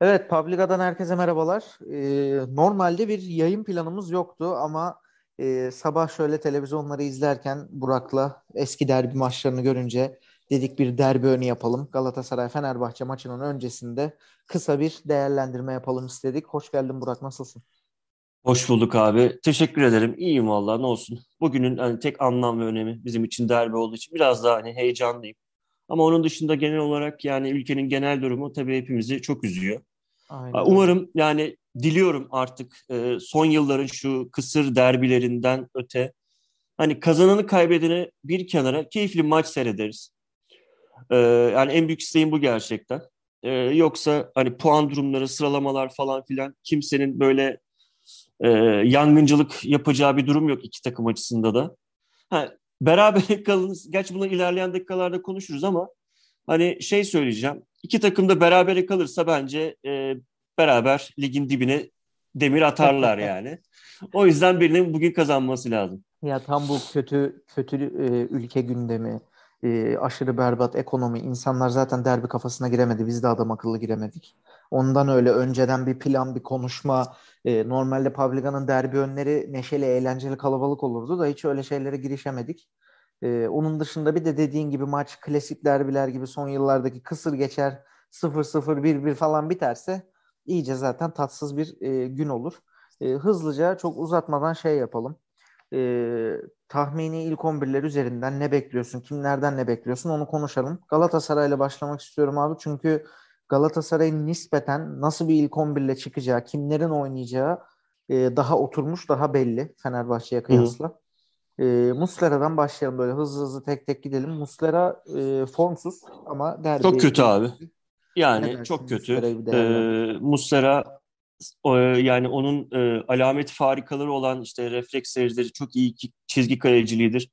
Evet, Publica'dan herkese merhabalar. Ee, normalde bir yayın planımız yoktu ama e, sabah şöyle televizyonları izlerken Burak'la eski derbi maçlarını görünce dedik bir derbi önü yapalım. Galatasaray-Fenerbahçe maçının öncesinde kısa bir değerlendirme yapalım istedik. Hoş geldin Burak, nasılsın? Hoş bulduk abi. Teşekkür ederim. İyiyim vallahi ne olsun. Bugünün hani tek anlam ve önemi bizim için derbi olduğu için biraz daha hani heyecanlıyım. Ama onun dışında genel olarak yani ülkenin genel durumu tabii hepimizi çok üzüyor. Aynen. Umarım yani diliyorum artık e, son yılların şu kısır derbilerinden öte hani kazananı kaybedeni bir kenara keyifli maç seyrederiz. E, yani en büyük isteğim bu gerçekten. E, yoksa hani puan durumları, sıralamalar falan filan kimsenin böyle e, yangıncılık yapacağı bir durum yok iki takım açısında da. Ha, beraber kalınız. Gerçi bunu ilerleyen dakikalarda konuşuruz ama hani şey söyleyeceğim. İki takım da beraber kalırsa bence e, beraber ligin dibine demir atarlar yani. O yüzden birinin bugün kazanması lazım. Ya tam bu kötü kötü e, ülke gündemi, e, aşırı berbat ekonomi, insanlar zaten derbi kafasına giremedi. Biz de adam akıllı giremedik. Ondan öyle önceden bir plan, bir konuşma. E, normalde Publica'nın derbi önleri neşeli, eğlenceli, kalabalık olurdu da hiç öyle şeylere girişemedik. E, onun dışında bir de dediğin gibi maç klasik derbiler gibi son yıllardaki kısır geçer 0-0, 1-1 falan biterse iyice zaten tatsız bir e, gün olur. E, hızlıca çok uzatmadan şey yapalım. E, tahmini ilk 11'ler üzerinden ne bekliyorsun? Kimlerden ne bekliyorsun? Onu konuşalım. Galatasaray'la başlamak istiyorum abi. Çünkü Galatasaray'ın nispeten nasıl bir ilk 11 ile çıkacağı, kimlerin oynayacağı e, daha oturmuş, daha belli Fenerbahçe'ye kıyasla. E, Muslera'dan başlayalım böyle hızlı hızlı tek tek gidelim. Muslera e, formsuz ama derbi. Çok kötü abi. Yani çok kötü. Ee, Muslera o, yani onun e, alamet farikaları olan işte refleks seyircileri çok iyi çizgi kaleciliğidir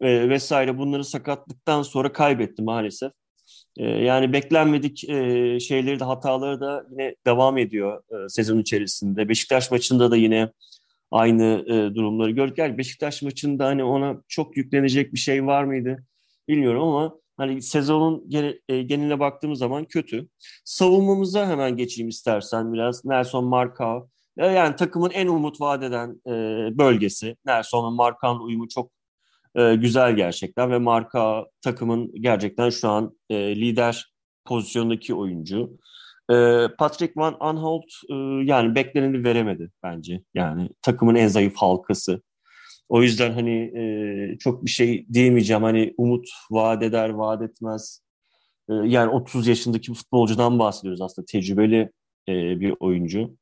e, vesaire bunları sakatlıktan sonra kaybetti maalesef. E, yani beklenmedik e, şeyleri de hataları da yine devam ediyor e, sezon içerisinde. Beşiktaş maçında da yine aynı e, durumları gördük. Yani Beşiktaş maçında hani ona çok yüklenecek bir şey var mıydı bilmiyorum ama hani sezonun e, geneline baktığımız zaman kötü. Savunmamıza hemen geçeyim istersen biraz. Nelson Markao. Yani takımın en umut vadeden e, bölgesi. Nelson ve uyumu çok e, güzel gerçekten ve Marka takımın gerçekten şu an e, lider pozisyondaki oyuncu. E, Patrick Van Aanholt e, yani bekleneni veremedi bence. Yani takımın en zayıf halkası. O yüzden hani e, çok bir şey diyemeyeceğim. Hani umut vaat eder, vaat etmez. E, yani 30 yaşındaki bir futbolcudan bahsediyoruz aslında. Tecrübeli e, bir oyuncu.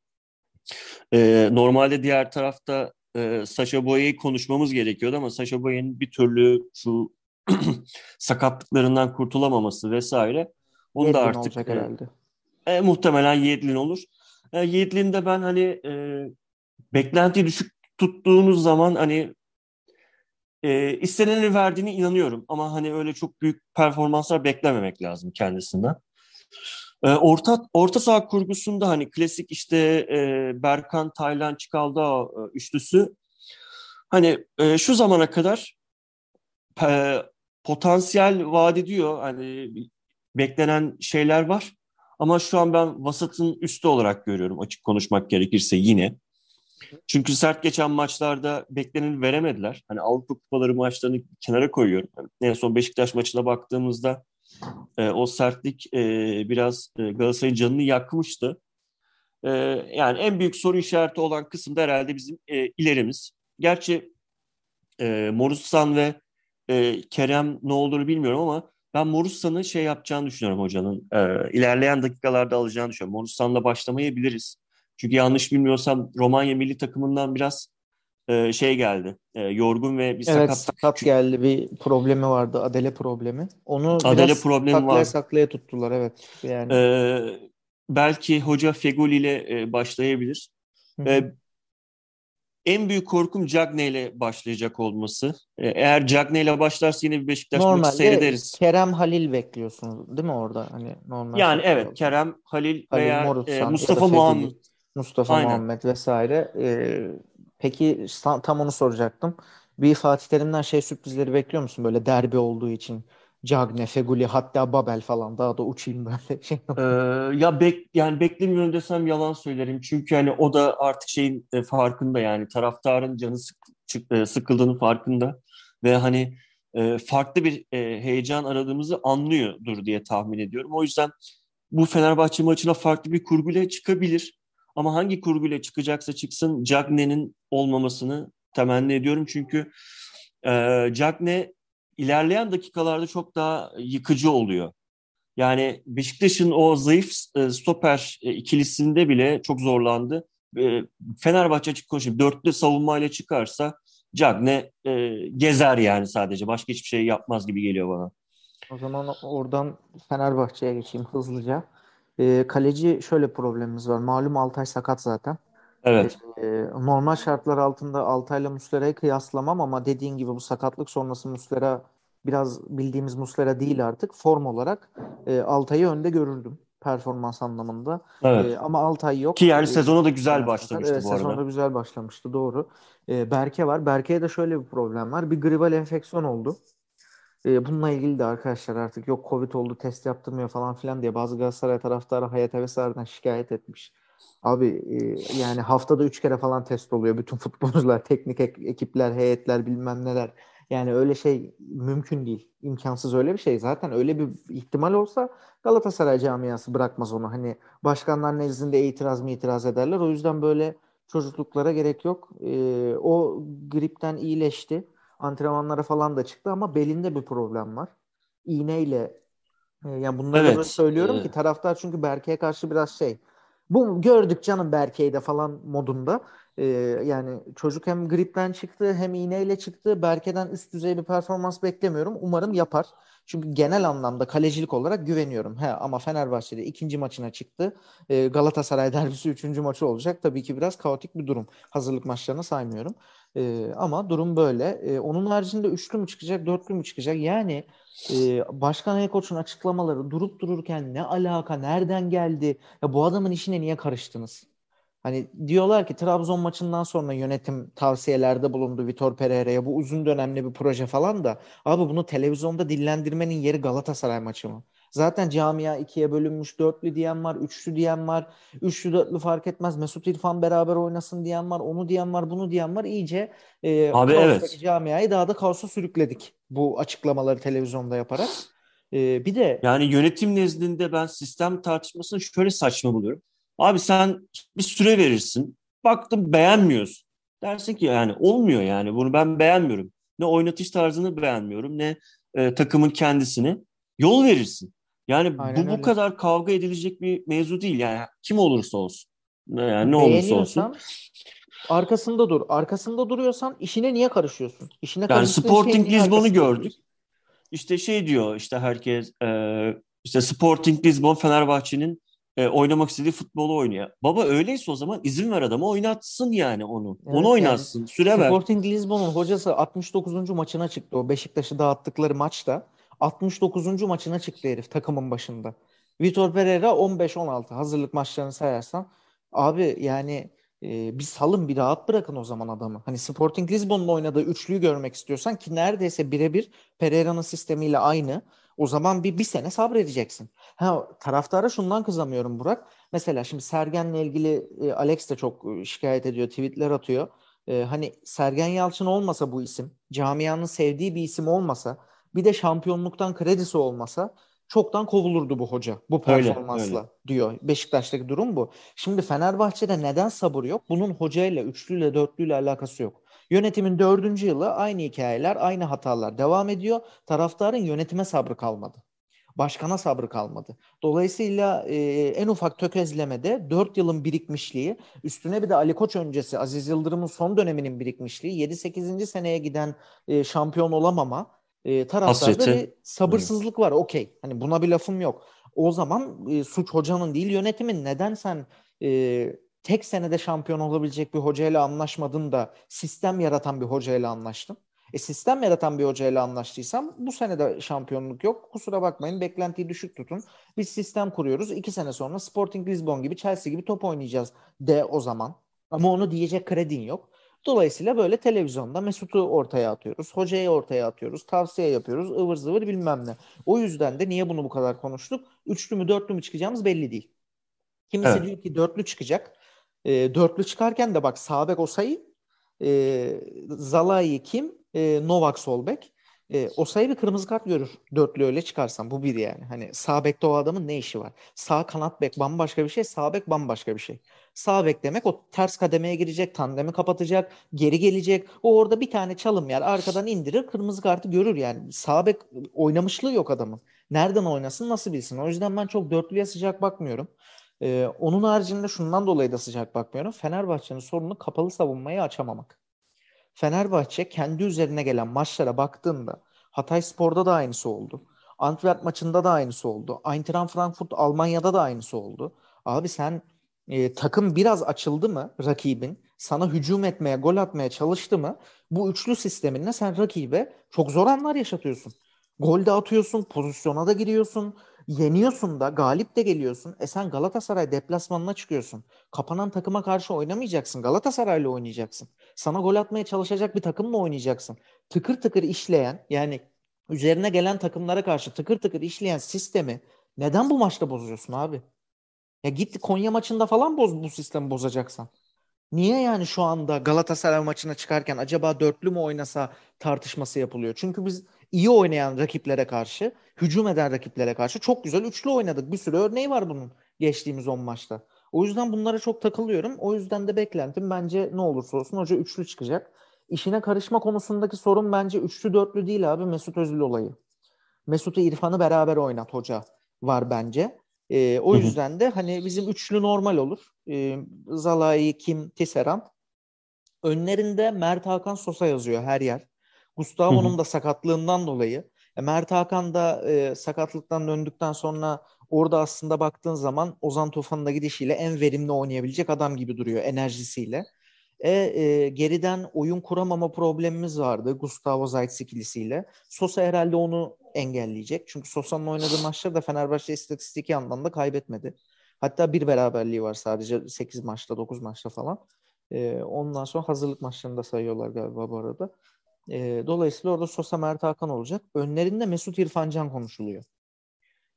E, normalde diğer tarafta e, Sasha Boye'yi konuşmamız gerekiyordu ama Sasha Boye'nin bir türlü şu sakatlıklarından kurtulamaması vesaire. Onu da artık herhalde. E, muhtemelen Yedlin olur. E, Yedlin de ben hani e, beklenti düşük tuttuğunuz zaman hani e, isteneni verdiğini inanıyorum ama hani öyle çok büyük performanslar beklememek lazım kendisinden. E, orta orta saha kurgusunda hani klasik işte e, Berkan, Taylan, Çikalda e, üçlüsü hani e, şu zamana kadar e, potansiyel vaat ediyor. Hani beklenen şeyler var. Ama şu an ben vasatın üstü olarak görüyorum açık konuşmak gerekirse yine. Çünkü sert geçen maçlarda bekleneni veremediler. Hani Avrupa Kupaları maçlarını kenara koyuyorum. Yani en son Beşiktaş maçına baktığımızda e, o sertlik e, biraz e, Galatasaray'ın canını yakmıştı. E, yani en büyük soru işareti olan kısım da herhalde bizim e, ilerimiz. Gerçi e, Morussan ve e, Kerem ne olduğunu bilmiyorum ama ben Morussan'ın şey yapacağını düşünüyorum hocanın. E, ilerleyen dakikalarda alacağını düşünüyorum. Morussan'la başlamayabiliriz. Çünkü yanlış bilmiyorsam Romanya milli takımından biraz e, şey geldi. E, yorgun ve bir evet, sakat. sakat geldi. Bir problemi vardı. Adele problemi. Onu Adele biraz problemi saklaya var. saklaya tuttular evet. Yani. E, belki hoca Fegoli ile e, başlayabilir. E, en büyük korkum Cagney ile başlayacak olması. E, eğer Cagney ile başlarsa yine bir Beşiktaş Normalde maçı seyrederiz. Kerem Halil bekliyorsunuz değil mi orada? Hani normal yani evet oldu. Kerem Halil, Halil veya Morutsan, e, Mustafa Muhammed. Mustafa Aynen. Muhammed vesaire. Ee, peki tam onu soracaktım. Bir Fatih Terim'den şey sürprizleri bekliyor musun? Böyle derbi olduğu için Cagne, Feguli hatta Babel falan daha da uçayım böyle şey. Ee, ya bek yani beklemiyorum desem yalan söylerim. Çünkü hani o da artık şeyin e, farkında yani taraftarın canı sık, e, sıkıldığının farkında ve hani e, farklı bir e, heyecan aradığımızı anlıyordur diye tahmin ediyorum. O yüzden bu Fenerbahçe maçına farklı bir kurguyla çıkabilir. Ama hangi kurguyla çıkacaksa çıksın Cagne'nin olmamasını temenni ediyorum. Çünkü e, Cagne ilerleyen dakikalarda çok daha yıkıcı oluyor. Yani Beşiktaş'ın o zayıf e, stoper e, ikilisinde bile çok zorlandı. E, Fenerbahçe açık konuşayım. Dörtlü savunmayla çıkarsa Cagne e, gezer yani sadece. Başka hiçbir şey yapmaz gibi geliyor bana. O zaman oradan Fenerbahçe'ye geçeyim hızlıca. Kaleci şöyle problemimiz var. Malum Altay sakat zaten. Evet. E, normal şartlar altında Altay'la Muslera'yı kıyaslamam ama dediğin gibi bu sakatlık sonrası Muslera biraz bildiğimiz Muslera değil artık. Form olarak e, Altay'ı önde görürdüm performans anlamında. Evet. E, ama Altay yok. Ki yani sezona da güzel başlamıştı evet, bu arada. Sezona da güzel başlamıştı doğru. E, Berke var. Berke'ye de şöyle bir problem var. Bir gribal enfeksiyon oldu. E, bununla ilgili de arkadaşlar artık yok Covid oldu test yaptırmıyor falan filan diye bazı Galatasaray taraftarı Hayat Hevesler'den şikayet etmiş. Abi e, yani haftada üç kere falan test oluyor bütün futbolcular, teknik ekipler, heyetler bilmem neler. Yani öyle şey mümkün değil. imkansız öyle bir şey. Zaten öyle bir ihtimal olsa Galatasaray camiası bırakmaz onu. Hani başkanlar nezdinde itiraz mı itiraz ederler. O yüzden böyle çocukluklara gerek yok. Ee, o gripten iyileşti. Antrenmanlara falan da çıktı ama belinde bir problem var. İğneyle e, yani bunları evet. da söylüyorum ee... ki taraftar çünkü Berke'ye karşı biraz şey bu gördük canım Berke'yi falan modunda. Yani çocuk hem gripten çıktı hem iğneyle çıktı. Berke'den üst düzey bir performans beklemiyorum. Umarım yapar. Çünkü genel anlamda kalecilik olarak güveniyorum. He, ama Fenerbahçe'de ikinci maçına çıktı. Galatasaray derbisi üçüncü maçı olacak. Tabii ki biraz kaotik bir durum. Hazırlık maçlarını saymıyorum. Ama durum böyle. Onun haricinde üçlü mü çıkacak, dörtlü mü çıkacak? Yani e, Başkan Ali Koç'un açıklamaları durup dururken ne alaka, nereden geldi? Ya bu adamın işine niye karıştınız? Hani diyorlar ki Trabzon maçından sonra yönetim tavsiyelerde bulundu Vitor Pereira'ya. Bu uzun dönemli bir proje falan da. Abi bunu televizyonda dillendirmenin yeri Galatasaray maçı mı? Zaten camia ikiye bölünmüş. Dörtlü diyen var, üçlü diyen var. Üçlü dörtlü fark etmez. Mesut İrfan beraber oynasın diyen var. Onu diyen var, bunu diyen var. İyice e, Abi evet. camiayı daha da kaosa sürükledik. Bu açıklamaları televizyonda yaparak. E, bir de... Yani yönetim nezdinde ben sistem tartışmasını şöyle saçma buluyorum. Abi sen bir süre verirsin. Baktım beğenmiyorsun. Dersin ki yani olmuyor yani bunu ben beğenmiyorum. Ne oynatış tarzını beğenmiyorum ne e, takımın kendisini. Yol verirsin. Yani Aynen bu öyle. bu kadar kavga edilecek bir mevzu değil. Yani kim olursa olsun. Yani ne olursa olsun. Arkasında dur. Arkasında duruyorsan işine niye karışıyorsun? İşine yani Sporting Lisbon'u gördük. İşte şey diyor işte herkes e, işte Sporting Lisbon Fenerbahçe'nin e, oynamak istediği futbolu oynuyor. Baba öyleyse o zaman izin ver adama oynatsın yani onu. Evet, onu oynatsın. Yani, süre ver. Sporting Lisbon'un hocası 69. maçına çıktı o Beşiktaş'ı dağıttıkları maçta. 69. maçına çıktı herif takımın başında. Vitor Pereira 15-16 hazırlık maçlarını sayarsan. Abi yani e, bir salın bir rahat bırakın o zaman adamı. Hani Sporting Lisbon'un oynadığı üçlüyü görmek istiyorsan ki neredeyse birebir Pereira'nın sistemiyle aynı. O zaman bir, bir sene sabredeceksin. Ha, taraftara şundan kızamıyorum Burak. Mesela şimdi Sergen'le ilgili e, Alex de çok e, şikayet ediyor, tweetler atıyor. E, hani Sergen Yalçın olmasa bu isim, camianın sevdiği bir isim olmasa, bir de şampiyonluktan kredisi olmasa çoktan kovulurdu bu hoca bu performansla öyle, öyle. diyor. Beşiktaş'taki durum bu. Şimdi Fenerbahçe'de neden sabır yok? Bunun hocayla, üçlüyle, dörtlüyle alakası yok. Yönetimin dördüncü yılı aynı hikayeler, aynı hatalar devam ediyor. Taraftarın yönetime sabrı kalmadı. Başkana sabrı kalmadı. Dolayısıyla e, en ufak tökezlemede 4 yılın birikmişliği, üstüne bir de Ali Koç öncesi Aziz Yıldırım'ın son döneminin birikmişliği, 7-8. seneye giden e, şampiyon olamama, e, taraftarda bir sabırsızlık var. Okey. Hani buna bir lafım yok. O zaman e, suç hocanın değil yönetimin. Neden sen e, tek senede şampiyon olabilecek bir hocayla anlaşmadın da sistem yaratan bir hocayla anlaştın? E sistem yaratan bir hocayla anlaştıysam bu sene de şampiyonluk yok. Kusura bakmayın beklentiyi düşük tutun. Biz sistem kuruyoruz. İki sene sonra Sporting Lisbon gibi Chelsea gibi top oynayacağız de o zaman. Ama onu diyecek kredin yok. Dolayısıyla böyle televizyonda Mesut'u ortaya atıyoruz. Hocayı ortaya atıyoruz. Tavsiye yapıyoruz. ıvır zıvır bilmem ne. O yüzden de niye bunu bu kadar konuştuk? Üçlü mü dörtlü mü çıkacağımız belli değil. Kimisi evet. diyor ki dörtlü çıkacak. E, dörtlü çıkarken de bak Sabek Osayi, e, Zalai kim? E, Novak Solbek. E, Osayi bir kırmızı kart görür. Dörtlü öyle çıkarsan. Bu bir yani. Hani sağ bekte o adamın ne işi var? Sağ kanat bek bambaşka bir şey. Sağ bek bambaşka bir şey. Sağ bek demek o ters kademeye girecek. Tandemi kapatacak. Geri gelecek. O orada bir tane çalım yer. Arkadan indirir. Kırmızı kartı görür yani. Sağ bek oynamışlığı yok adamın. Nereden oynasın nasıl bilsin. O yüzden ben çok dörtlüye sıcak bakmıyorum. Ee, onun haricinde şundan dolayı da sıcak bakmıyorum. Fenerbahçe'nin sorunu kapalı savunmayı açamamak. Fenerbahçe kendi üzerine gelen maçlara baktığında Hatay Spor'da da aynısı oldu. Antwerp maçında da aynısı oldu. Eintracht Frankfurt Almanya'da da aynısı oldu. Abi sen e, takım biraz açıldı mı rakibin sana hücum etmeye, gol atmaya çalıştı mı bu üçlü sisteminle sen rakibe çok zor anlar yaşatıyorsun. Gol de atıyorsun, pozisyona da giriyorsun, yeniyorsun da, galip de geliyorsun. E sen Galatasaray deplasmanına çıkıyorsun. Kapanan takıma karşı oynamayacaksın. Galatasaray'la oynayacaksın. Sana gol atmaya çalışacak bir takımla oynayacaksın. Tıkır tıkır işleyen yani üzerine gelen takımlara karşı tıkır tıkır işleyen sistemi neden bu maçta bozuyorsun abi? Ya git Konya maçında falan boz bu sistemi bozacaksan. Niye yani şu anda Galatasaray maçına çıkarken acaba dörtlü mü oynasa tartışması yapılıyor? Çünkü biz iyi oynayan rakiplere karşı, hücum eden rakiplere karşı çok güzel üçlü oynadık. Bir sürü örneği var bunun geçtiğimiz 10 maçta. O yüzden bunlara çok takılıyorum. O yüzden de beklentim bence ne olursa olsun hoca üçlü çıkacak. İşine karışma konusundaki sorun bence üçlü dörtlü değil abi Mesut Özil olayı. Mesut'u İrfan'ı beraber oynat hoca var bence. E, o yüzden de hani bizim üçlü normal olur. E, Zalai, Kim, Tisserand. Önlerinde Mert Hakan Sosa yazıyor her yer. Gustavo'nun da sakatlığından dolayı. E, Mert Hakan da e, sakatlıktan döndükten sonra orada aslında baktığın zaman Ozan Tufan'ın da gidişiyle en verimli oynayabilecek adam gibi duruyor enerjisiyle. E, e, geriden oyun kuramama problemimiz vardı Gustavo Zayt ikilisiyle. Sosa herhalde onu engelleyecek. Çünkü Sosa'nın oynadığı maçlarda Fenerbahçe istatistik anlamda kaybetmedi. Hatta bir beraberliği var sadece 8 maçta 9 maçta falan. E, ondan sonra hazırlık maçlarında sayıyorlar galiba bu arada. E, dolayısıyla orada Sosa Mert Hakan olacak. Önlerinde Mesut İrfancan konuşuluyor.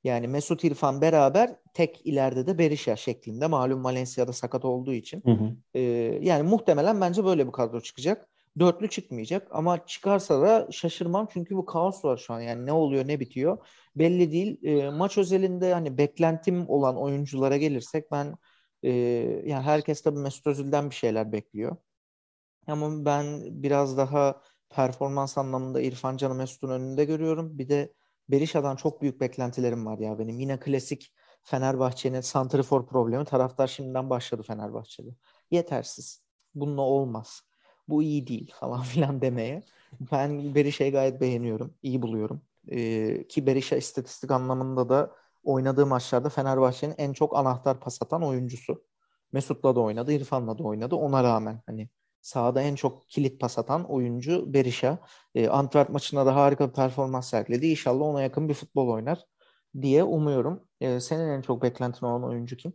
Yani Mesut İrfan beraber tek ileride de Berisha şeklinde. Malum Valencia'da sakat olduğu için. Hı hı. E, yani muhtemelen bence böyle bir kadro çıkacak. Dörtlü çıkmayacak ama çıkarsa da şaşırmam çünkü bu kaos var şu an. Yani ne oluyor ne bitiyor belli değil. E, maç özelinde hani beklentim olan oyunculara gelirsek ben e, yani herkes tabii Mesut Özil'den bir şeyler bekliyor. Ama ben biraz daha performans anlamında İrfan Can'ı Mesut'un önünde görüyorum. Bir de Berisha'dan çok büyük beklentilerim var ya benim. Yine klasik Fenerbahçe'nin santrifor problemi. Taraftar şimdiden başladı Fenerbahçe'de. Yetersiz. Bununla olmaz. Bu iyi değil falan filan demeye. Ben Berisha'yı gayet beğeniyorum. İyi buluyorum. Ee, ki Berisha istatistik anlamında da oynadığı maçlarda Fenerbahçe'nin en çok anahtar pas atan oyuncusu. Mesut'la da oynadı, İrfan'la da oynadı. Ona rağmen hani sahada en çok kilit pas atan oyuncu Berisha. E, Antwerp maçında da harika bir performans sergiledi. İnşallah ona yakın bir futbol oynar diye umuyorum. E, senin en çok beklentin olan oyuncu kim?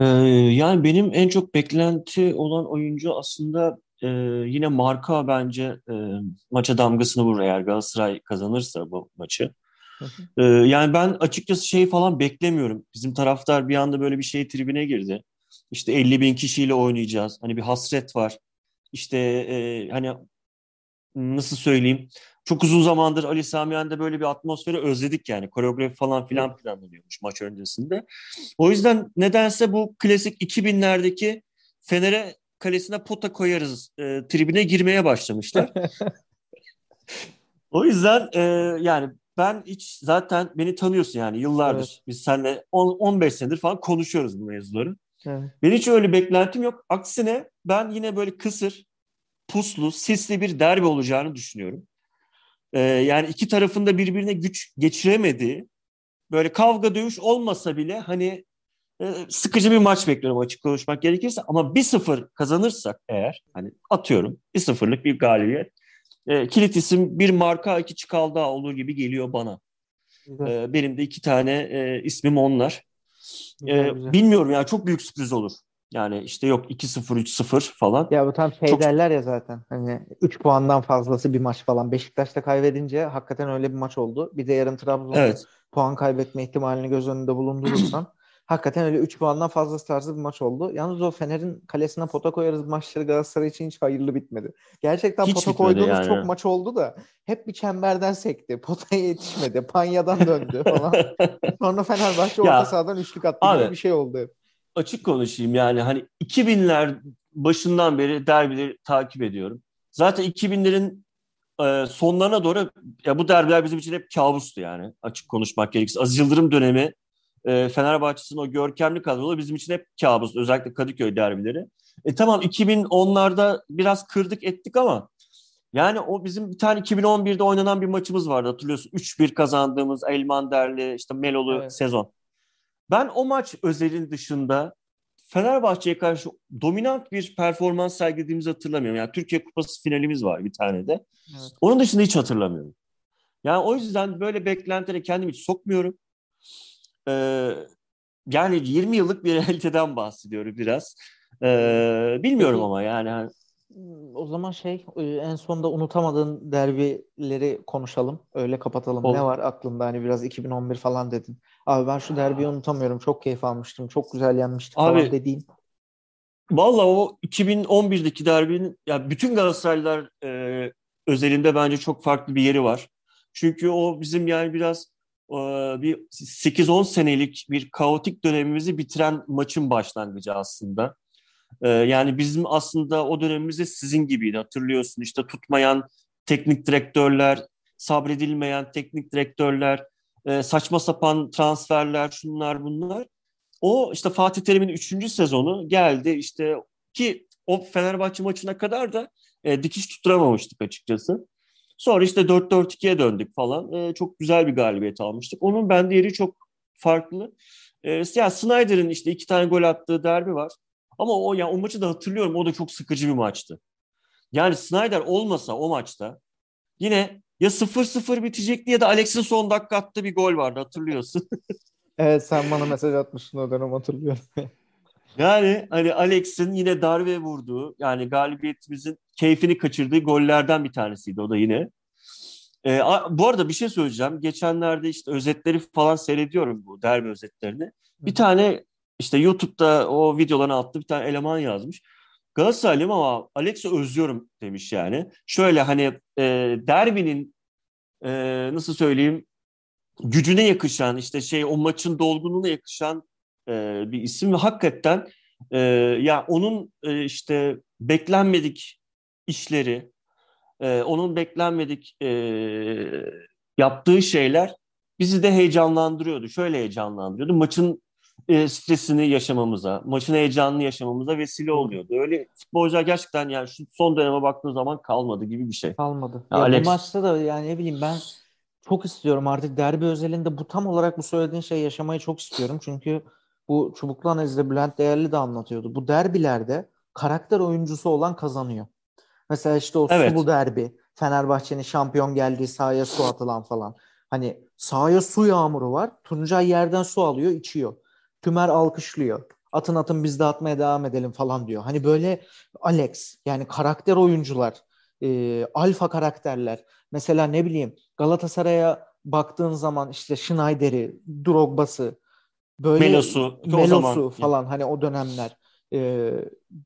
Ee, yani benim en çok beklenti olan oyuncu aslında e, yine marka bence e, maça damgasını vurur eğer Galatasaray kazanırsa bu maçı. Ee, yani ben açıkçası şey falan beklemiyorum. Bizim taraftar bir anda böyle bir şey tribine girdi. İşte 50 bin kişiyle oynayacağız. Hani bir hasret var işte e, hani nasıl söyleyeyim çok uzun zamandır Ali Samiyen'de böyle bir atmosferi özledik yani. Koreografi falan filan planlanıyormuş maç öncesinde. O yüzden nedense bu klasik 2000'lerdeki Fener'e kalesine pota koyarız e, tribine girmeye başlamışlar. o yüzden e, yani ben hiç zaten beni tanıyorsun yani yıllardır. Evet. Biz seninle 15 senedir falan konuşuyoruz bu mevzuları. Evet. Benim hiç öyle beklentim yok. Aksine ben yine böyle kısır, puslu, sisli bir derbi olacağını düşünüyorum. Ee, yani iki tarafında birbirine güç geçiremediği, böyle kavga dövüş olmasa bile hani e, sıkıcı bir maç bekliyorum açık konuşmak gerekirse. Ama 1-0 kazanırsak eğer, hani atıyorum 1-0'lık bir galibiyet. E, kilit isim bir marka iki çıkal daha olur gibi geliyor bana. E, benim de iki tane e, ismim onlar. Güzel, ee, güzel. Bilmiyorum ya çok büyük sürpriz olur. Yani işte yok 2-0 3-0 falan. Ya bu tam şey Çok... derler ya zaten. Hani 3 puandan fazlası bir maç falan. Beşiktaş'ta kaybedince hakikaten öyle bir maç oldu. Bir de yarın Trabzon'da evet. puan kaybetme ihtimalini göz önünde bulundurursan hakikaten öyle 3 puandan fazlası tarzı bir maç oldu. Yalnız o Fener'in kalesine pota koyarız maçları Galatasaray için hiç hayırlı bitmedi. Gerçekten hiç pota koyduğumuz yani. çok maç oldu da hep bir çemberden sekti. Potaya yetişmedi. Panyadan döndü falan. Sonra Fenerbahçe orta sahadan üçlük attı abi, gibi bir şey oldu hep açık konuşayım yani hani 2000'ler başından beri derbileri takip ediyorum. Zaten 2000'lerin e, sonlarına doğru ya bu derbiler bizim için hep kabustu yani açık konuşmak gerekirse. Aziz Yıldırım dönemi e, Fenerbahçe'nin o görkemli kadroları bizim için hep kabus. Özellikle Kadıköy derbileri. E tamam 2010'larda biraz kırdık ettik ama yani o bizim bir tane 2011'de oynanan bir maçımız vardı hatırlıyorsun. 3-1 kazandığımız Elman Derli işte Melolu evet. sezon. Ben o maç özelin dışında Fenerbahçe'ye karşı dominant bir performans sergilediğimizi hatırlamıyorum. Yani Türkiye Kupası finalimiz var bir tane de. Evet. Onun dışında hiç hatırlamıyorum. Yani o yüzden böyle beklentilere kendimi hiç sokmuyorum. Ee, yani 20 yıllık bir realiteden bahsediyorum biraz. Ee, bilmiyorum ama yani. Hani o zaman şey e, en sonda unutamadığın derbileri konuşalım. Öyle kapatalım. Olur. Ne var aklında hani biraz 2011 falan dedin. Abi ben şu derbiyi unutamıyorum. Çok keyif almıştım. Çok güzel yenmiştik Abi, falan dediğin. Valla o 2011'deki derbinin ya bütün Galatasaraylılar e, özelinde bence çok farklı bir yeri var. Çünkü o bizim yani biraz e, bir 8-10 senelik bir kaotik dönemimizi bitiren maçın başlangıcı aslında. E, yani bizim aslında o dönemimizde sizin gibiydi hatırlıyorsun. işte tutmayan teknik direktörler, sabredilmeyen teknik direktörler, e, saçma sapan transferler, şunlar bunlar. O işte Fatih Terim'in üçüncü sezonu geldi işte ki o Fenerbahçe maçına kadar da e, dikiş tutturamamıştık açıkçası. Sonra işte 4-4-2'ye döndük falan. E, çok güzel bir galibiyet almıştık. Onun bende yeri çok farklı. E, yani Snyder'in işte iki tane gol attığı derbi var. Ama o ya yani o maçı da hatırlıyorum. O da çok sıkıcı bir maçtı. Yani Snyder olmasa o maçta yine ya 0-0 bitecekti ya da Alex'in son dakika attığı bir gol vardı hatırlıyorsun. evet sen bana mesaj atmıştın o dönem hatırlıyorum. yani hani Alex'in yine darbe vurduğu yani galibiyetimizin keyfini kaçırdığı gollerden bir tanesiydi o da yine. Ee, bu arada bir şey söyleyeceğim. Geçenlerde işte özetleri falan seyrediyorum bu derbi özetlerini. Bir tane işte YouTube'da o videoların altında bir tane eleman yazmış. Galatasaraylıyım ama Alex'i özlüyorum demiş yani. Şöyle hani e, derbinin e, nasıl söyleyeyim gücüne yakışan işte şey o maçın dolgunluğuna yakışan e, bir isim ve hakikaten e, ya onun e, işte beklenmedik işleri, e, onun beklenmedik e, yaptığı şeyler bizi de heyecanlandırıyordu. Şöyle heyecanlandırıyordu. Maçın e, stresini yaşamamıza, maçın heyecanını yaşamamıza vesile oluyordu. Öyle futbolcular gerçekten yani şu son döneme baktığın zaman kalmadı gibi bir şey. Kalmadı. Ya, Alex... bu maçta da yani ne bileyim ben çok istiyorum artık derbi özelinde bu tam olarak bu söylediğin şeyi yaşamayı çok istiyorum. Çünkü bu Çubuklu Analiz'de Bülent Değerli de anlatıyordu. Bu derbilerde karakter oyuncusu olan kazanıyor. Mesela işte o evet. Sulu derbi, Fenerbahçe'nin şampiyon geldiği sahaya su atılan falan. Hani sahaya su yağmuru var. Tuncay yerden su alıyor, içiyor. Tümer alkışlıyor. Atın atın biz de atmaya devam edelim falan diyor. Hani böyle Alex yani karakter oyuncular, e, alfa karakterler. Mesela ne bileyim Galatasaray'a baktığın zaman işte Schneider'i, Drogba'sı, böyle Melosu, Melosu falan hani o dönemler. E,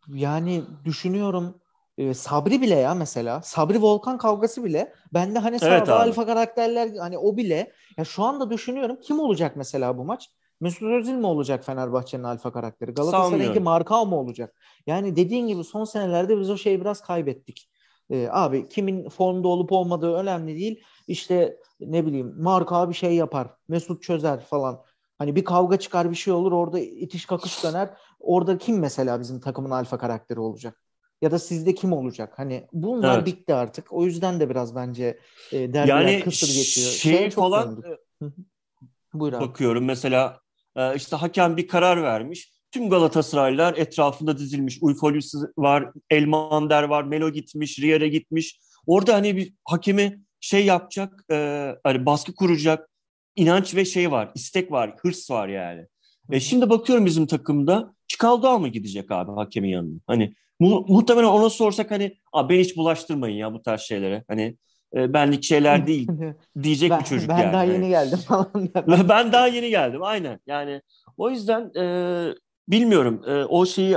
yani düşünüyorum e, Sabri bile ya mesela Sabri Volkan kavgası bile bende hani evet alfa karakterler hani o bile ya şu anda düşünüyorum kim olacak mesela bu maç? Mesut Özil mi olacak Fenerbahçe'nin alfa karakteri? Galatasaray'ınki Markao mu olacak? Yani dediğin gibi son senelerde biz o şeyi biraz kaybettik. Ee, abi kimin formda olup olmadığı önemli değil. İşte ne bileyim Marka bir şey yapar. Mesut çözer falan. Hani bir kavga çıkar bir şey olur orada itiş kakış döner. Orada kim mesela bizim takımın alfa karakteri olacak? Ya da sizde kim olacak? Hani bunlar evet. bitti artık. O yüzden de biraz bence e, derbiler yani kısır geçiyor. Şey Şeye falan Buyur abi. bakıyorum mesela e, işte hakem bir karar vermiş. Tüm Galatasaraylılar etrafında dizilmiş. Uyfolus var, Elmander var, Melo gitmiş, Rier'e gitmiş. Orada hani bir hakemi şey yapacak, e, hani baskı kuracak inanç ve şey var, istek var, hırs var yani. E şimdi bakıyorum bizim takımda Çikaldağ mı gidecek abi hakemin yanına? Hani mu- muhtemelen ona sorsak hani ben hiç bulaştırmayın ya bu tarz şeylere. Hani e, benlik şeyler değil diyecek ben, bir çocuk ben yani. Ben daha yeni geldim falan. ben daha yeni geldim aynen. Yani o yüzden e, bilmiyorum e, o şeyi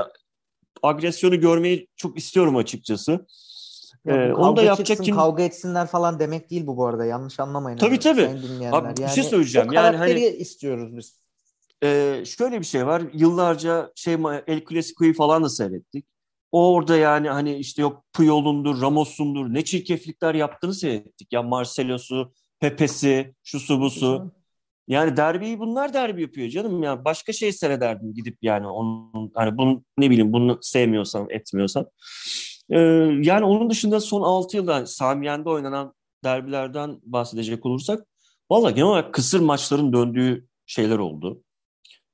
agresyonu görmeyi çok istiyorum açıkçası. Ya ee, onu da yapacak çıksın, kim? Kavga etsinler falan demek değil bu bu arada. Yanlış anlamayın. Tabii tabii. Abi, yani, bir şey söyleyeceğim. yani hani istiyoruz biz. E, şöyle bir şey var. Yıllarca şey El Clasico'yu falan da seyrettik. O orada yani hani işte yok Puyol'undur, Ramos'undur ne çirkeflikler yaptığını seyrettik. Ya Marcelo'su, Pepe'si, şusu busu. Yani derbiyi bunlar derbi yapıyor canım. Yani başka şey seyrederdim gidip yani onun hani bunu ne bileyim bunu sevmiyorsam etmiyorsam. Ee, yani onun dışında son 6 yılda Samiyen'de oynanan derbilerden bahsedecek olursak valla genel olarak kısır maçların döndüğü şeyler oldu.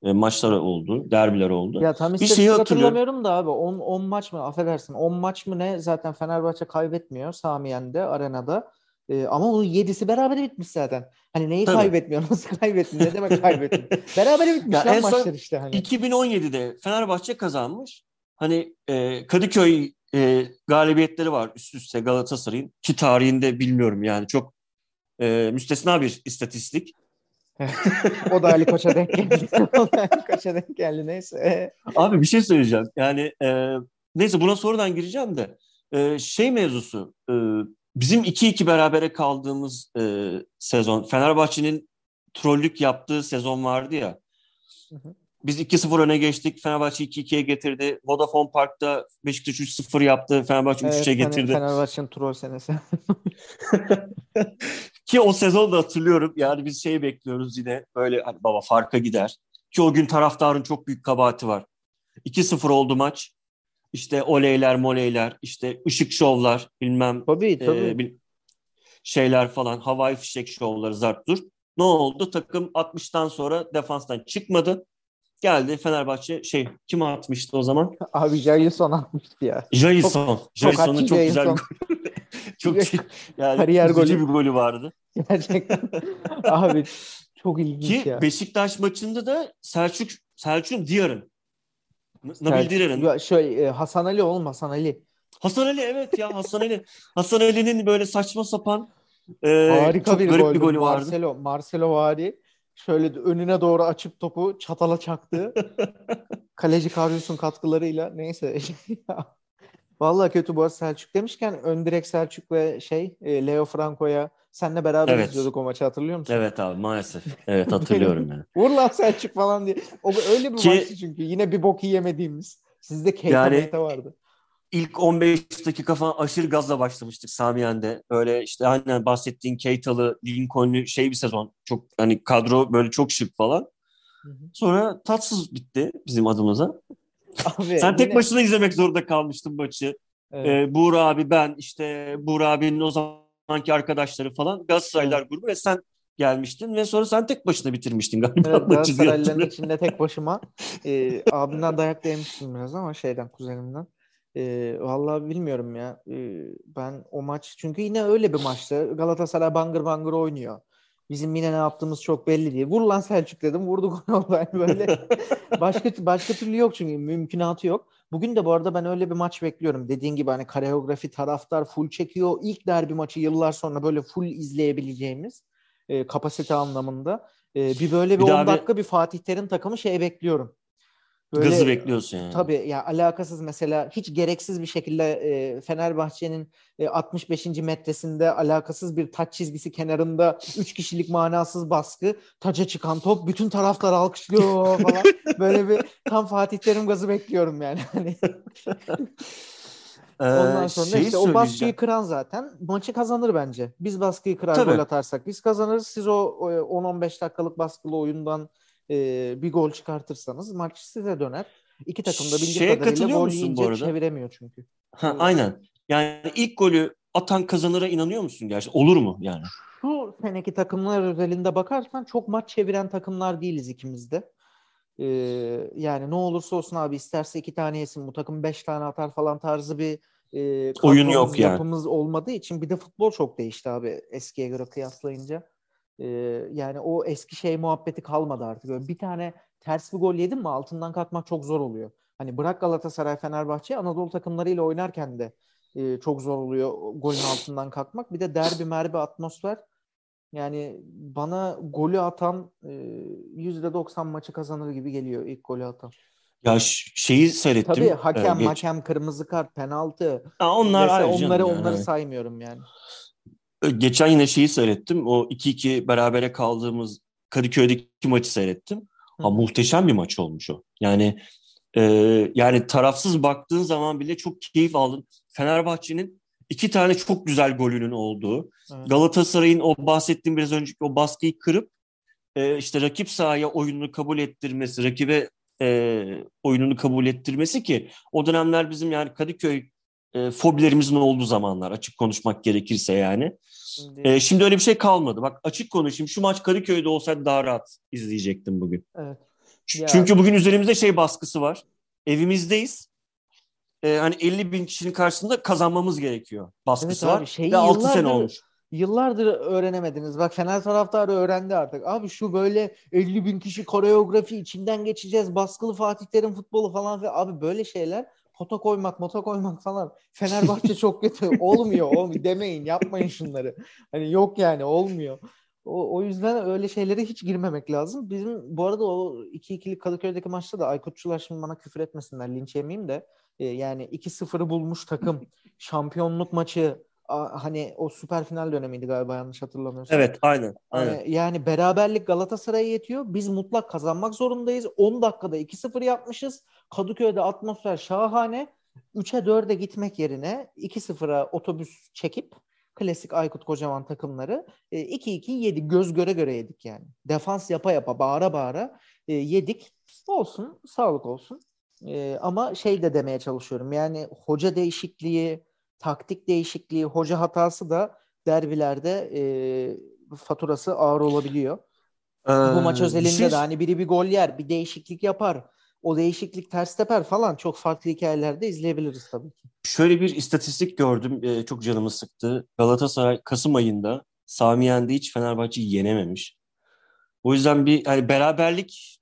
E, maçlar oldu, derbiler oldu. Ya tam bir şeyi hatırlamıyorum da abi 10 10 maç mı affedersin 10 maç mı ne zaten Fenerbahçe kaybetmiyor Samiyen'de arenada. Ee, ama bu yedisi beraber bitmiş zaten. Hani neyi Tabii. kaybetmiyor? Nasıl kaybettin? Ne demek kaybettin? beraber bitmiş ya lan maçlar işte. Hani. 2017'de Fenerbahçe kazanmış. Hani e, Kadıköy e, galibiyetleri var üst üste Galatasaray'ın ki tarihinde bilmiyorum yani çok e, müstesna bir istatistik. o da Ali Koç'a denk geldi. o da Ali Koç'a denk geldi neyse. Abi bir şey söyleyeceğim. Yani e, neyse buna sonradan gireceğim de e, şey mevzusu e, bizim 2-2 berabere kaldığımız e, sezon Fenerbahçe'nin trollük yaptığı sezon vardı ya. Hı hı. Biz 2-0 öne geçtik. Fenerbahçe 2-2'ye getirdi. Vodafone Park'ta Beşiktaş 3-0 yaptı. Fenerbahçe evet, 3-3'e getirdi. Fenerbahçe'nin troll senesi. Ki o sezonu da hatırlıyorum. Yani biz şey bekliyoruz yine böyle hani baba farka gider. Ki o gün taraftarın çok büyük kabahati var. 2-0 oldu maç. İşte oleyler moleyler, işte ışık şovlar bilmem. Tabii tabii. E, bil, şeyler falan havai fişek şovları zarttır. Ne oldu? Takım 60'tan sonra defanstan çıkmadı. Geldi Fenerbahçe şey kim atmıştı o zaman? Abi Jailson atmıştı ya. Jailson. Jailson'un çok, çok güzel bir çok yani Kariyer golü. bir golü vardı. Gerçekten. Abi çok ilginç Ki ya. Beşiktaş maçında da Selçuk Selçuk'un Diyar'ın Nabil Diyar'ın. Ya şöyle Hasan Ali oğlum Hasan Ali. Hasan Ali evet ya Hasan Ali. Hasan Ali'nin böyle saçma sapan e, Harika bir, gol, bir golü vardı. Marcelo, Marcelo Vari şöyle önüne doğru açıp topu çatala çaktı. Kaleci Karyus'un katkılarıyla neyse. Vallahi kötü bu arada Selçuk demişken ön direk Selçuk ve şey e, Leo Franco'ya senle beraber evet. izliyorduk o maçı hatırlıyor musun? Evet abi maalesef. Evet hatırlıyorum yani. Vur lan Selçuk falan diye. O öyle bir Ki, maçtı çünkü. Yine bir bok yiyemediğimiz. Sizde Keita yani, vardı ilk 15 dakika falan aşırı gazla başlamıştık Samiyen'de. Böyle işte aynen bahsettiğin Keitalı, Lincoln'lu şey bir sezon. Çok hani kadro böyle çok şık falan. Sonra tatsız bitti bizim adımıza. Abi, Sen tek yine... başına izlemek zorunda kalmıştın maçı. Evet. Ee, Buğra abi ben işte Buğra abinin o zamanki arkadaşları falan Galatasaraylar evet. grubu ve sen gelmiştin ve sonra sen tek başına bitirmiştin galiba evet, maçı diye içinde tek başıma. Ee, abimden dayak yemiştim biraz ama şeyden kuzenimden. E, vallahi bilmiyorum ya. E, ben o maç çünkü yine öyle bir maçtı. Galatasaray bangır bangır oynuyor. Bizim yine ne yaptığımız çok belli değil. Vur lan Selçuk dedim. Vurdu gol oldu. Yani böyle başka başka türlü yok çünkü mümkünatı yok. Bugün de bu arada ben öyle bir maç bekliyorum. Dediğin gibi hani koreografi taraftar full çekiyor. İlk derbi maçı yıllar sonra böyle full izleyebileceğimiz e, kapasite anlamında. E, bir böyle bir, bir 10 dakika bir Fatih Terim takımı şey bekliyorum. Böyle, Gazı bekliyorsun yani. Tabii ya alakasız mesela hiç gereksiz bir şekilde e, Fenerbahçe'nin e, 65. metresinde alakasız bir taç çizgisi kenarında 3 kişilik manasız baskı, taca çıkan top bütün taraftar alkışlıyor falan. Böyle bir tam Fatih Terim gazı bekliyorum yani. Hani Ondan sonra şey işte o baskıyı kıran zaten maçı kazanır bence. Biz baskıyı kırar Tabii. gol atarsak biz kazanırız. Siz o 10-15 dakikalık baskılı oyundan e, bir gol çıkartırsanız maç size döner. İki takım da bildiği Şeye kadarıyla gol yiyince çeviremiyor çünkü. Ha, aynen. Yani ilk golü atan kazanıra inanıyor musun gerçekten? Olur mu yani? Şu seneki takımlar özelinde bakarsan çok maç çeviren takımlar değiliz ikimiz de. Ee, yani ne olursa olsun abi isterse iki tane yesin bu takım beş tane atar falan tarzı bir e, oyun yok yani. Yapımız olmadığı için bir de futbol çok değişti abi eskiye göre kıyaslayınca. Ee, yani o eski şey muhabbeti kalmadı artık. Böyle bir tane ters bir gol yedin mi altından kalkmak çok zor oluyor. Hani bırak Galatasaray, Fenerbahçe Anadolu takımlarıyla oynarken de e, çok zor oluyor golün altından kalkmak. Bir de derbi merbi atmosfer. Yani bana golü atan e, %90 maçı kazanır gibi geliyor ilk golü atan. Ya şeyi seyrettim. Tabii hakem, ee, hakem, kırmızı kart, penaltı. Ha, onlar ayrıca onları yani. onları saymıyorum yani. Geçen yine şeyi seyrettim. O 2-2 berabere kaldığımız Kadıköy'deki maçı seyrettim. Ha, muhteşem bir maç olmuş o. Yani e, yani tarafsız baktığın zaman bile çok keyif aldın. Fenerbahçe'nin iki tane çok güzel golünün olduğu, evet. Galatasaray'ın o bahsettiğim biraz önceki o baskıyı kırıp e, işte rakip sahaya oyununu kabul ettirmesi, rakibe e, oyununu kabul ettirmesi ki o dönemler bizim yani Kadıköy e, fobilerimizin olduğu zamanlar açık konuşmak gerekirse yani. Şimdi... E, şimdi öyle bir şey kalmadı. Bak açık konuşayım şu maç Kadıköy'de olsaydı daha rahat izleyecektim bugün. Evet. Ya... Çünkü bugün üzerimizde şey baskısı var. Evimizdeyiz. Ee, hani 50 bin kişinin karşısında kazanmamız gerekiyor baskısı evet abi, var. Şey, ve 6 sene olmuş. Yıllardır öğrenemediniz. Bak Fener taraftarı öğrendi artık. Abi şu böyle 50 bin kişi koreografi içinden geçeceğiz. Baskılı Fatih Terim futbolu falan. ve Abi böyle şeyler pota koymak, mota koymak falan. Fenerbahçe çok kötü. olmuyor, olmuyor. Demeyin, yapmayın şunları. Hani yok yani, olmuyor. O, o yüzden öyle şeylere hiç girmemek lazım. Bizim bu arada o 2-2'lik Kadıköy'deki maçta da Aykutçular şimdi bana küfür etmesinler, linç yemeyeyim de e, yani 2-0'ı bulmuş takım şampiyonluk maçı hani o süper final dönemiydi galiba yanlış hatırlamıyorsam. Evet aynen. aynen. Yani, yani beraberlik Galatasaray'a yetiyor. Biz mutlak kazanmak zorundayız. 10 dakikada 2-0 yapmışız. Kadıköy'de atmosfer şahane. 3'e 4'e gitmek yerine 2-0'a otobüs çekip klasik Aykut Kocaman takımları 2-2 e, yedi. Göz göre göre yedik yani. Defans yapa yapa bağıra bağıra e, yedik. Olsun sağlık olsun. E, ama şey de demeye çalışıyorum. Yani hoca değişikliği, taktik değişikliği, hoca hatası da derbilerde e, faturası ağır olabiliyor. Ee, Bu maç özelinde şey... de hani biri bir gol yer, bir değişiklik yapar. O değişiklik ters teper falan çok farklı hikayelerde izleyebiliriz tabii ki. Şöyle bir istatistik gördüm. E, çok canımı sıktı. Galatasaray Kasım ayında Sami Yendi hiç Fenerbahçe'yi yenememiş. O yüzden bir hani beraberlik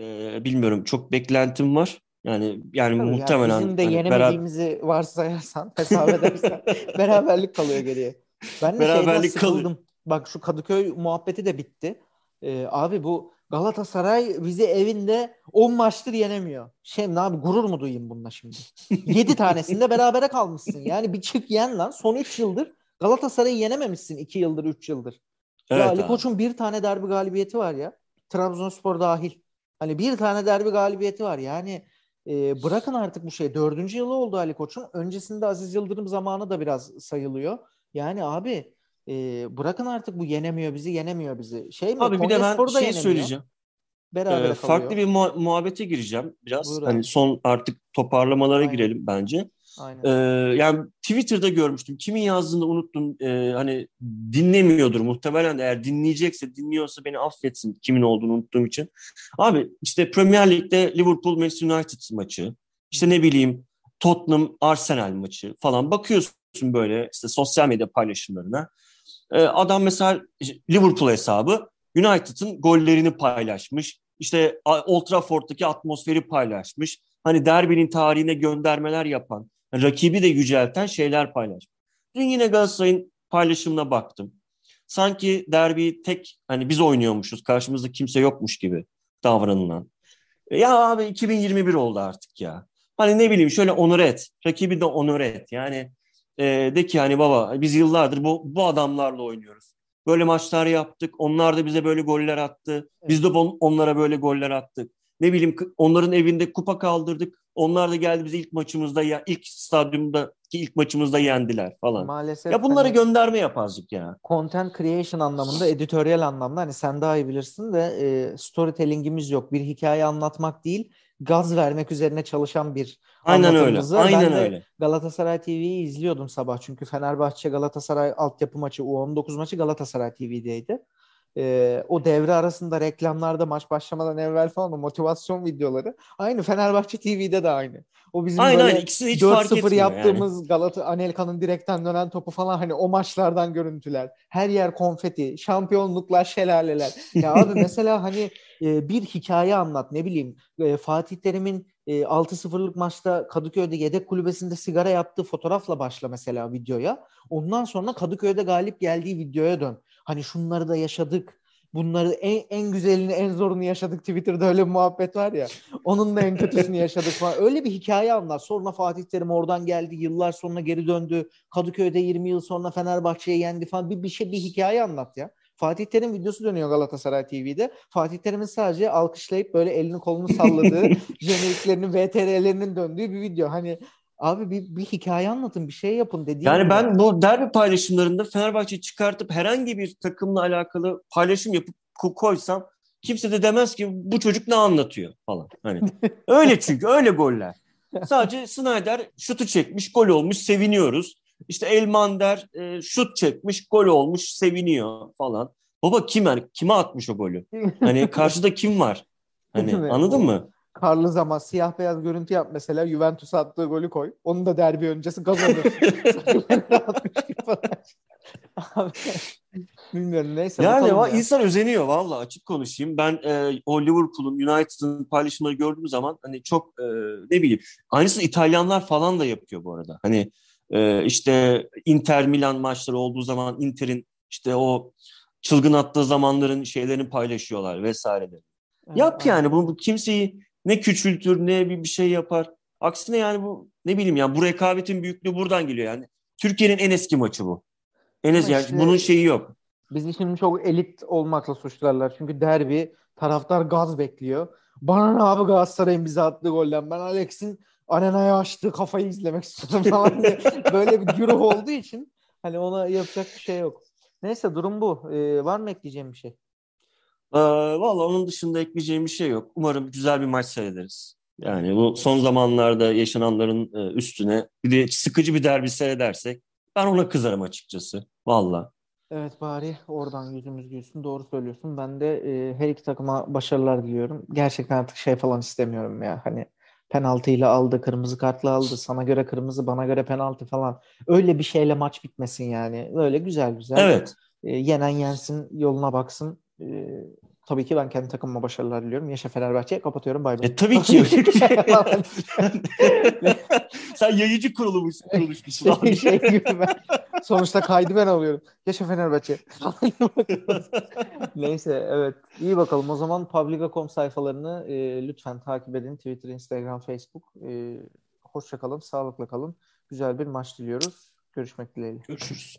e, bilmiyorum çok beklentim var. Yani yani Tabii muhtemelen yani bizim de hani yenemediğimizi beraber... varsayarsan hesap edersen beraberlik kalıyor geriye. Ben de beraberlik kalıyor. Bak şu Kadıköy muhabbeti de bitti. Ee, abi bu Galatasaray bizi evinde 10 maçtır yenemiyor. Şey ne abi gurur mu duyayım bununla şimdi? 7 tanesinde berabere kalmışsın. Yani bir çık yen lan. Son 3 yıldır Galatasaray'ı yenememişsin 2 yıldır 3 yıldır. Evet ya Ali Koç'un bir tane derbi galibiyeti var ya. Trabzonspor dahil. Hani bir tane derbi galibiyeti var. Yani e, bırakın artık bu şey. Dördüncü yılı oldu Ali Koç'un. Öncesinde Aziz Yıldırım zamanı da biraz sayılıyor. Yani abi e, bırakın artık bu yenemiyor bizi, yenemiyor bizi. Şey mi? Abi bir de ben şey yenemiyor. söyleyeceğim. Beraber ee, farklı bir mu- muhabbete gireceğim biraz. Buyur hani son artık toparlamalara Aynen. girelim bence. Aynen. Ee, yani Twitter'da görmüştüm. Kimin yazdığını unuttum. Ee, hani dinlemiyordur muhtemelen eğer dinleyecekse, dinliyorsa beni affetsin kimin olduğunu unuttuğum için. Abi işte Premier Lig'de Liverpool Manchester United maçı, işte ne bileyim Tottenham Arsenal maçı falan bakıyorsun böyle işte sosyal medya paylaşımlarına. Ee, adam mesela Liverpool hesabı United'ın gollerini paylaşmış. İşte Old Trafford'daki atmosferi paylaşmış. Hani derbinin tarihine göndermeler yapan, rakibi de yücelten şeyler paylaşmış. Dün yine Galatasaray'ın paylaşımına baktım. Sanki derbi tek hani biz oynuyormuşuz, karşımızda kimse yokmuş gibi davranılan. E, ya abi 2021 oldu artık ya. Hani ne bileyim şöyle onur et. Rakibi de onur et. Yani e, de ki hani baba biz yıllardır bu, bu adamlarla oynuyoruz. Böyle maçlar yaptık. Onlar da bize böyle goller attı. Biz de onlara böyle goller attık. Ne bileyim onların evinde kupa kaldırdık. Onlar da geldi bizi ilk maçımızda ya ilk stadyumdaki ilk maçımızda yendiler falan. Maalesef. Ya bunları hani, gönderme yap azıcık ya. Content creation anlamında, editoryal anlamda hani sen daha iyi bilirsin de e, storytelling'imiz yok. Bir hikaye anlatmak değil, gaz vermek üzerine çalışan bir Aynen öyle. Aynen öyle. Galatasaray TV'yi izliyordum sabah çünkü Fenerbahçe Galatasaray altyapı maçı U19 maçı Galatasaray TV'deydi. E, o devre arasında reklamlarda maç başlamadan evvel falan o motivasyon videoları aynı Fenerbahçe TV'de de aynı. O bizim aynen, böyle ikisi hiç 4-0 yaptığımız yani. Galata Anelka'nın direkten dönen topu falan hani o maçlardan görüntüler. Her yer konfeti, şampiyonluklar, şelaleler. Ya abi mesela hani e, bir hikaye anlat ne bileyim e, Fatih Terim'in e, 6-0'lık maçta Kadıköy'de yedek kulübesinde sigara yaptığı fotoğrafla başla mesela videoya. Ondan sonra Kadıköy'de galip geldiği videoya dön. Hani şunları da yaşadık. Bunları en, en güzelini en zorunu yaşadık Twitter'da öyle bir muhabbet var ya. Onun da en kötüsünü yaşadık falan. Öyle bir hikaye anlat. Sonra Fatih Terim oradan geldi. Yıllar sonra geri döndü. Kadıköy'de 20 yıl sonra Fenerbahçe'ye yendi falan. Bir, bir şey bir hikaye anlat ya. Fatih Terim videosu dönüyor Galatasaray TV'de. Fatih Terim'in sadece alkışlayıp böyle elini kolunu salladığı, jeneriklerinin, VTR'lerinin döndüğü bir video. Hani Abi bir, bir hikaye anlatın, bir şey yapın dediğim Yani ben bu derbi paylaşımlarında Fenerbahçe çıkartıp herhangi bir takımla alakalı paylaşım yapıp koysam kimse de demez ki bu çocuk ne anlatıyor falan. Hani öyle çünkü öyle goller. Sadece Snyder şutu çekmiş, gol olmuş, seviniyoruz. İşte Elmander e, şut çekmiş, gol olmuş, seviniyor falan. Baba kim er, kime atmış o golü? Hani karşıda kim var? Hani anladın mı? Karlı zaman siyah beyaz görüntü yap mesela Juventus attığı golü koy. Onu da derbi öncesi gaz alır. Bilmiyorum neyse. Yani ya. insan özeniyor valla açık konuşayım. Ben e, o Liverpool'un United'ın paylaşımları gördüğüm zaman hani çok e, ne bileyim aynısını İtalyanlar falan da yapıyor bu arada. Hani e, işte Inter Milan maçları olduğu zaman Inter'in işte o çılgın attığı zamanların şeylerini paylaşıyorlar vesaire de. Yap yani bu, bu kimseyi ne küçültür ne bir, bir şey yapar. Aksine yani bu ne bileyim yani bu rekabetin büyüklüğü buradan geliyor yani. Türkiye'nin en eski maçı bu. En eski yani bunun şeyi yok. Bizi şimdi çok elit olmakla suçlarlar. Çünkü derbi taraftar gaz bekliyor. Bana ne abi Galatasaray'ın bize attığı golden. Ben Alex'in arenaya açtığı kafayı izlemek istiyorum falan diye. Böyle bir güruh olduğu için hani ona yapacak bir şey yok. Neyse durum bu. Ee, var mı ekleyeceğim bir şey? Ee, Valla onun dışında ekleyeceğim bir şey yok. Umarım güzel bir maç seyrederiz. Yani bu son zamanlarda yaşananların e, üstüne bir de sıkıcı bir derbi seyredersek ben ona kızarım açıkçası. Valla. Evet bari oradan yüzümüz gülsün. Doğru söylüyorsun. Ben de e, her iki takıma başarılar diliyorum. Gerçekten artık şey falan istemiyorum ya. Hani penaltıyla aldı, kırmızı kartla aldı. Sana göre kırmızı, bana göre penaltı falan. Öyle bir şeyle maç bitmesin yani. Böyle güzel güzel. Evet. E, yenen yensin, yoluna baksın. E, tabii ki ben kendi takımıma başarılar diliyorum. Yaşa Fenerbahçe. Kapatıyorum. Bay bay. E, tabii ki. Sen yayıcı kurulmuşsun. kurulmuşsun şey, şey gibi ben. Sonuçta kaydı ben alıyorum. Yaşa Fenerbahçe. Neyse evet. İyi bakalım. O zaman Publica.com sayfalarını e, lütfen takip edin. Twitter, Instagram, Facebook. E, hoşça kalın. Sağlıkla kalın. Güzel bir maç diliyoruz. Görüşmek dileğiyle. Görüşürüz.